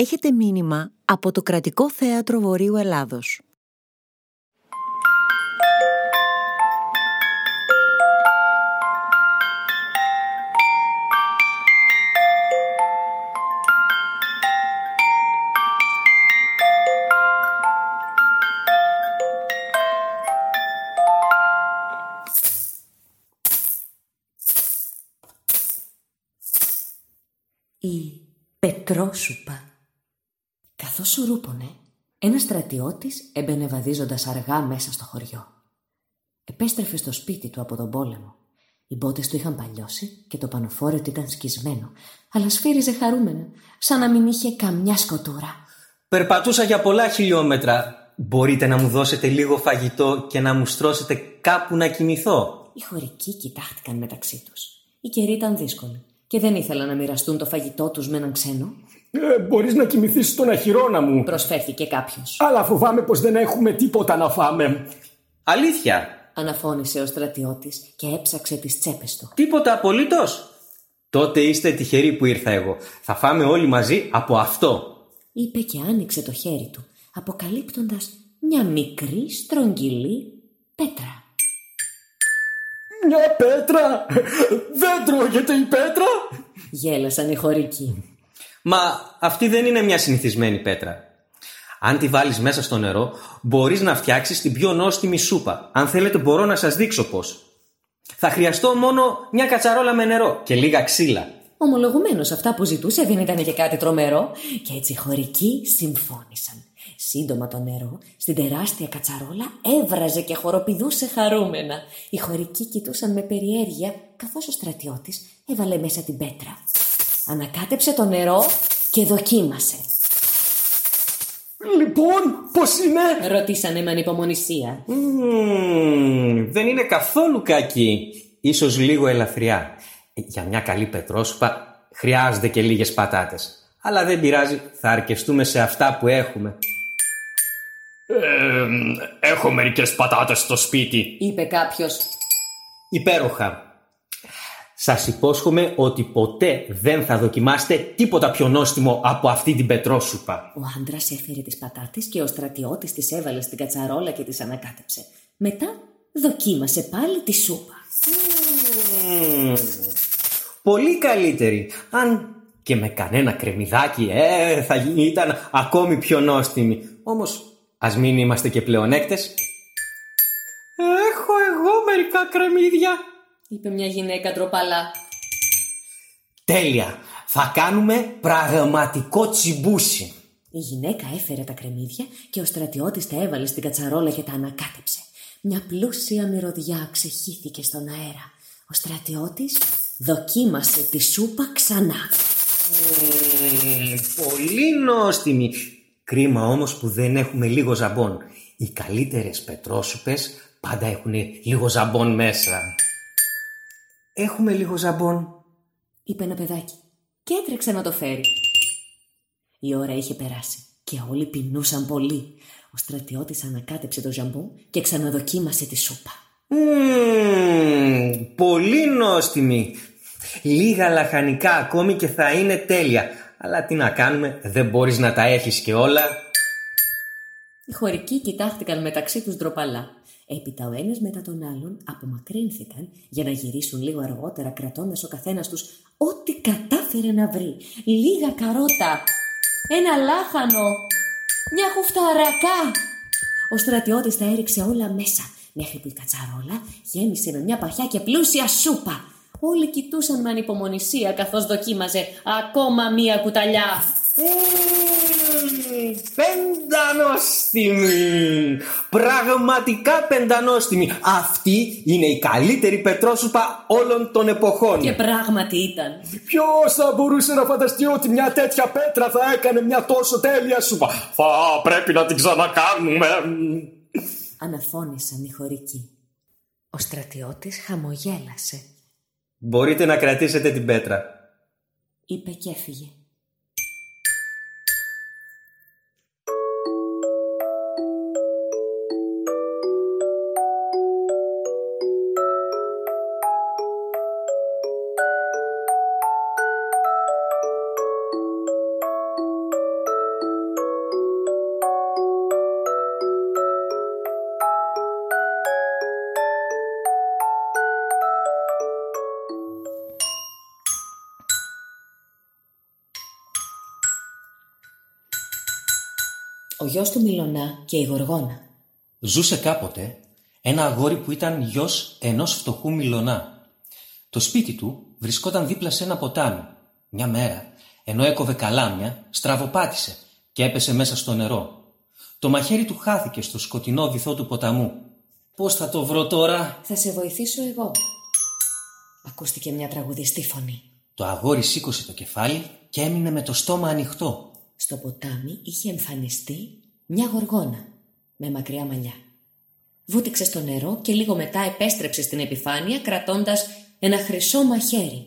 Έχετε μήνυμα από το Κρατικό Θέατρο Βορείου Ελλάδος. Η Πετρόσουπα Καθώς σουρούπωνε, ένας στρατιώτης έμπαινε βαδίζοντας αργά μέσα στο χωριό. Επέστρεφε στο σπίτι του από τον πόλεμο. Οι μπότες του είχαν παλιώσει και το πανοφόρο του ήταν σκισμένο, αλλά σφύριζε χαρούμενα, σαν να μην είχε καμιά σκοτούρα. Περπατούσα για πολλά χιλιόμετρα. Μπορείτε να μου δώσετε λίγο φαγητό και να μου στρώσετε κάπου να κοιμηθώ; Οι χωρικοί κοιτάχτηκαν μεταξύ τους. Η καιρή ήταν δύσκολη και δεν ήθελαν να μοιραστούν το φαγητό τους με έναν ξένο. Ε, μπορείς να κοιμηθείς στον αχυρώνα μου. Προσφέρθηκε κάποιος. Αλλά φοβάμαι πως δεν έχουμε τίποτα να φάμε. Αλήθεια. Αναφώνησε ο στρατιώτης και έψαξε τις τσέπες του. Τίποτα απολύτως. Τότε είστε τυχεροί που ήρθα εγώ. Θα φάμε όλοι μαζί από αυτό. Είπε και άνοιξε το χέρι του, αποκαλύπτοντας μια μικρή στρογγυλή πέτρα. Μια πέτρα! Δεν τρώγεται η πέτρα! Γέλασαν οι χωρικοί. Μα αυτή δεν είναι μια συνηθισμένη πέτρα. Αν τη βάλεις μέσα στο νερό, μπορείς να φτιάξεις την πιο νόστιμη σούπα. Αν θέλετε μπορώ να σας δείξω πώς. Θα χρειαστώ μόνο μια κατσαρόλα με νερό και λίγα ξύλα. Ομολογουμένως αυτά που ζητούσε δεν ήταν και κάτι τρομερό και έτσι οι χωρικοί συμφώνησαν. Σύντομα το νερό στην τεράστια κατσαρόλα έβραζε και χοροπηδούσε χαρούμενα. Οι χωρικοί κοιτούσαν με περιέργεια καθώς ο στρατιώτης έβαλε μέσα την πέτρα. Ανακάτεψε το νερό και δοκίμασε. Λοιπόν, πώς είναι; Ρωτήσανε με ανυπομονησία. Μμμ, δεν είναι καθόλου κακή. Ίσως λίγο ελαφριά. Για μια καλή πετρόσουπα χρειάζονται και λίγες πατάτες. Αλλά δεν πειράζει, θα αρκεστούμε σε αυτά που έχουμε. Ε, έχω μερικές πατάτες στο σπίτι. Είπε κάποιος. Υπέροχα. Σας υπόσχομαι ότι ποτέ δεν θα δοκιμάσετε τίποτα πιο νόστιμο από αυτή την πετρόσουπα. Ο άντρας έφερε τις πατάτες και ο στρατιώτης τις έβαλε στην κατσαρόλα και τις ανακάτεψε. Μετά δοκίμασε πάλι τη σούπα. Μμμ, Πολύ καλύτερη. Αν και με κανένα κρεμμυδάκι, ε, θα γι- ήταν ακόμη πιο νόστιμη. Όμως, ας μην είμαστε και πλεονέκτες. Έχω εγώ μερικά κρεμμύδια. Είπε μια γυναίκα τροπαλά. Τέλεια. Θα κάνουμε πραγματικό τσιμπούσι. Η γυναίκα έφερε τα κρεμμύδια και ο στρατιώτης τα έβαλε στην κατσαρόλα και τα ανακάτεψε. Μια πλούσια μυρωδιά ξεχύθηκε στον αέρα. Ο στρατιώτης δοκίμασε τη σούπα ξανά. Μμμ, πολύ νόστιμη. Κρίμα όμως που δεν έχουμε λίγο ζαμπόν. Οι καλύτερες πετρόσουπες πάντα έχουν λίγο ζαμπόν μέσα. Έχουμε λίγο ζαμπόν. είπε ένα παιδάκι και έτρεξε να το φέρει. Η ώρα είχε περάσει και όλοι πεινούσαν πολύ. Ο στρατιώτης ανακάτεψε το ζαμπό και ξαναδοκίμασε τη σούπα. Μμμ, πολύ νόστιμη. Λίγα λαχανικά ακόμη και θα είναι τέλεια. Αλλά τι να κάνουμε, δεν μπορείς να τα έχεις και όλα. Οι χωρικοί κοιτάχτηκαν μεταξύ τους ντροπαλά. Έπειτα ο ένας μετά τον άλλον απομακρύνθηκαν για να γυρίσουν λίγο αργότερα κρατώντας ο καθένας τους ό,τι κατάφερε να βρει. Λίγα καρότα, ένα λάχανο, μια χουφταρακά. Ο στρατιώτης τα έριξε όλα μέσα μέχρι που η κατσαρόλα γέμισε με μια παχιά και πλούσια σούπα. Όλοι κοιτούσαν με ανυπομονησία καθώς δοκίμαζε ακόμα μία κουταλιά. Μμμ, Πεντανόστιμη! Πραγματικά πεντανόστιμη! Αυτή είναι η καλύτερη πετρόσουπα όλων των εποχών. Και πράγματι ήταν. Ποιος θα μπορούσε να φανταστεί ότι μια τέτοια πέτρα θα έκανε μια τόσο τέλεια σούπα; Θα πρέπει να την ξανακάνουμε. Αναφώνησαν οι χωρικοί. Ο στρατιώτης χαμογέλασε. Μπορείτε να κρατήσετε την πέτρα. Είπε και έφυγε. Ο γιος του Μιλωνά και η Γοργόνα. Ζούσε κάποτε ένα αγόρι που ήταν γιος ενός φτωχού Μιλωνά. Το σπίτι του βρισκόταν δίπλα σε ένα ποτάμι. Μια μέρα, ενώ έκοβε καλάμια, στραβοπάτησε και έπεσε μέσα στο νερό. Το μαχαίρι του χάθηκε στο σκοτεινό βυθό του ποταμού. Πώς θα το βρω τώρα; Θα σε βοηθήσω εγώ. Ακούστηκε μια τραγουδιστή φωνή. Το αγόρι σήκωσε το κεφάλι και έμεινε με το στόμα ανοιχτό. Στο ποτάμι είχε εμφανιστεί μια γοργόνα με μακριά μαλλιά. Βούτυξε στο νερό και λίγο μετά επέστρεψε στην επιφάνεια κρατώντας ένα χρυσό μαχαίρι.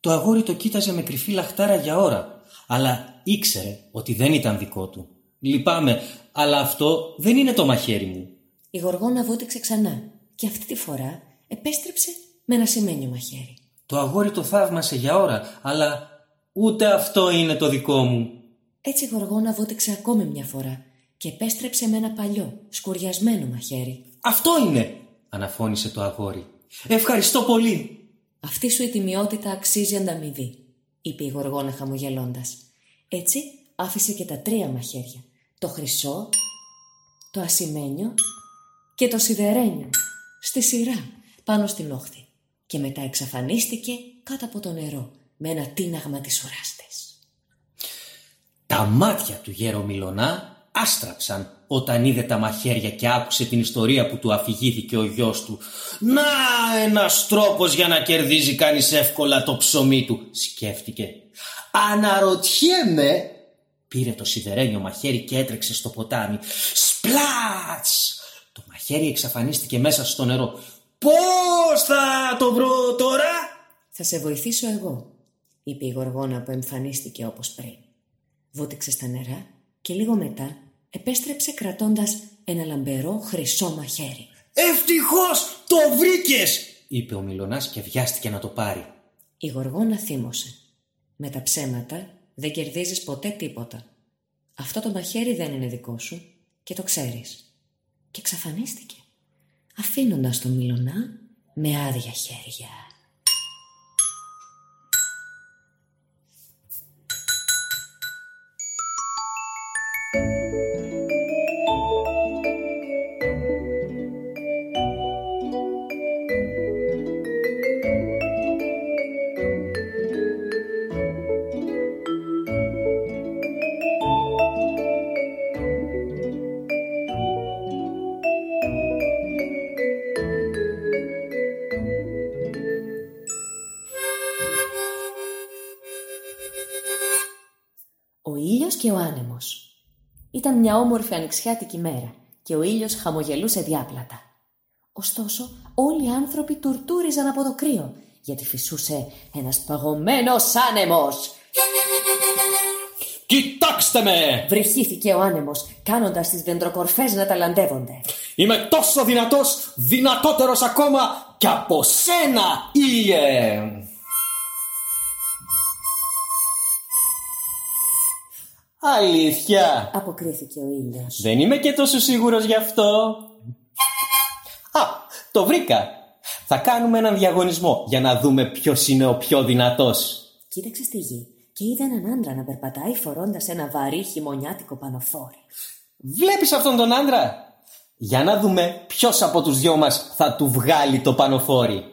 Το αγόρι το κοίταζε με κρυφή λαχτάρα για ώρα, αλλά ήξερε ότι δεν ήταν δικό του. Λυπάμαι, αλλά αυτό δεν είναι το μαχαίρι μου. Η γοργόνα βούτυξε ξανά και αυτή τη φορά επέστρεψε με ένα σημαίνιο μαχαίρι. Το αγόρι το θαύμασε για ώρα, αλλά ούτε αυτό είναι το δικό μου. Έτσι η γοργόνα βούτυξε ακόμη μια φορά και επέστρεψε με ένα παλιό, σκουριασμένο μαχαίρι. Αυτό είναι, αναφώνησε το αγόρι. Ευχαριστώ πολύ. Αυτή σου η τιμιότητα αξίζει ανταμοιβή, είπε η γοργόνα χαμογελώντας. Έτσι άφησε και τα τρία μαχαίρια. Το χρυσό, το ασημένιο και το σιδερένιο. Στη σειρά, πάνω στην όχθη. Και μετά εξαφανίστηκε κάτω από το νερό με ένα τίναγμα της ουράστες. Τα μάτια του γερομιλωνά άστραψαν όταν είδε τα μαχαίρια και άκουσε την ιστορία που του αφηγήθηκε ο γιος του. «Να ένας τρόπος για να κερδίζει κανείς εύκολα το ψωμί του», σκέφτηκε. «Αναρωτιέμαι...» Πήρε το σιδερένιο μαχαίρι και έτρεξε στο ποτάμι. «Σπλάτς!» Το μαχαίρι εξαφανίστηκε μέσα στο νερό. «Πώς θα το βρω τώρα» «Θα σε βοηθήσω εγώ», είπε η γοργόνα που εμφανίστηκε όπως πριν. Βούτυξε στα νερά και λίγο μετά επέστρεψε κρατώντας ένα λαμπερό χρυσό μαχαίρι. «Ευτυχώς το βρήκες» είπε ο Μιλωνάς και βιάστηκε να το πάρει. Η γοργόνα θύμωσε. Με τα ψέματα δεν κερδίζεις ποτέ τίποτα. Αυτό το μαχαίρι δεν είναι δικό σου και το ξέρεις. Και εξαφανίστηκε, αφήνοντας τον Μιλωνά με άδεια χέρια. Ήταν μια όμορφη ανοιξιάτικη μέρα και ο ήλιος χαμογελούσε διάπλατα. Ωστόσο, όλοι οι άνθρωποι τουρτούριζαν από το κρύο, γιατί φυσούσε ένας παγωμένος άνεμος. Κοιτάξτε με! Βρυχήθηκε ο άνεμος, κάνοντας τις δεντροκορφές να ταλαντεύονται. Είμαι τόσο δυνατός, δυνατότερος ακόμα και από σένα, ήλιε! Αλήθεια. Αποκρίθηκε ο ήλιος. Δεν είμαι και τόσο σίγουρος γι' αυτό. Α, το βρήκα. Θα κάνουμε έναν διαγωνισμό για να δούμε ποιος είναι ο πιο δυνατός. Κοίταξε στη γη και είδε έναν άντρα να περπατάει φορώντας ένα βαρύ χειμωνιάτικο πανοφόρι. Βλέπεις αυτόν τον άντρα; Για να δούμε ποιος από τους δυο μας θα του βγάλει το πανοφόρι.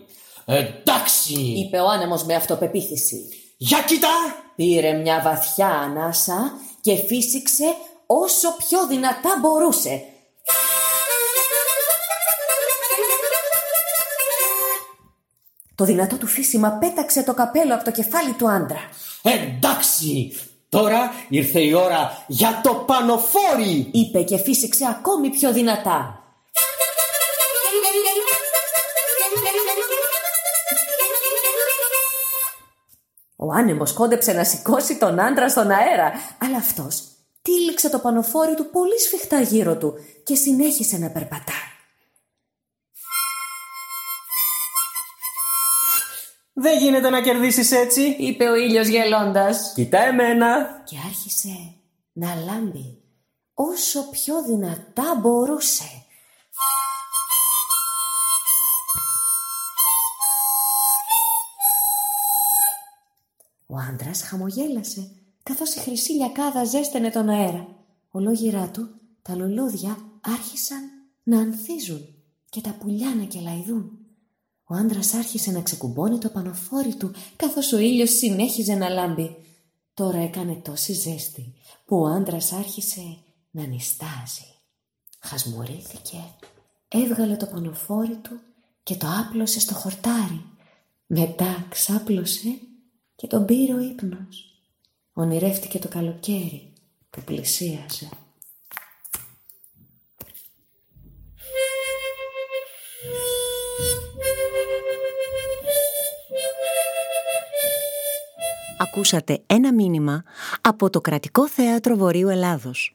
Εντάξει! Είπε ο άνεμος με αυτοπεποίθηση. Για κοίτα! Πήρε μια βαθιά ανάσα και φύσηξε όσο πιο δυνατά μπορούσε. Το δυνατό του φύσιμα πέταξε το καπέλο από το κεφάλι του άντρα. Εντάξει! Τώρα ήρθε η ώρα για το πανοφόρι! Είπε και φύσηξε ακόμη πιο δυνατά. Ο άνεμος κόντεψε να σηκώσει τον άντρα στον αέρα, αλλά αυτός τύλιξε το πανοφόρι του πολύ σφιχτά γύρω του και συνέχισε να περπατά. Δεν γίνεται να κερδίσεις έτσι. Είπε ο ήλιος γελώντας Κοιτά εμένα. και άρχισε να λάμπει όσο πιο δυνατά μπορούσε. Ο άντρας χαμογέλασε καθώς η χρυσή λιακάδα ζέστενε τον αέρα Ολόγυρά του τα λουλούδια άρχισαν να ανθίζουν και τα πουλιά να κελαϊδούν. Ο άντρας άρχισε να ξεκουμπώνει το πανοφόρι του καθώς ο ήλιος συνέχιζε να λάμπει. Τώρα έκανε τόση ζέστη που ο άντρας άρχισε να νιστάζει. Χασμουρήθηκε, έβγαλε το πανοφόρι του και το άπλωσε στο χορτάρι. Μετά ξάπλωσε και τον πήρε ο ύπνος. Ονειρεύτηκε το καλοκαίρι που πλησίασε. Ακούσατε ένα μήνυμα από το Κρατικό Θέατρο Βορείου Ελλάδος.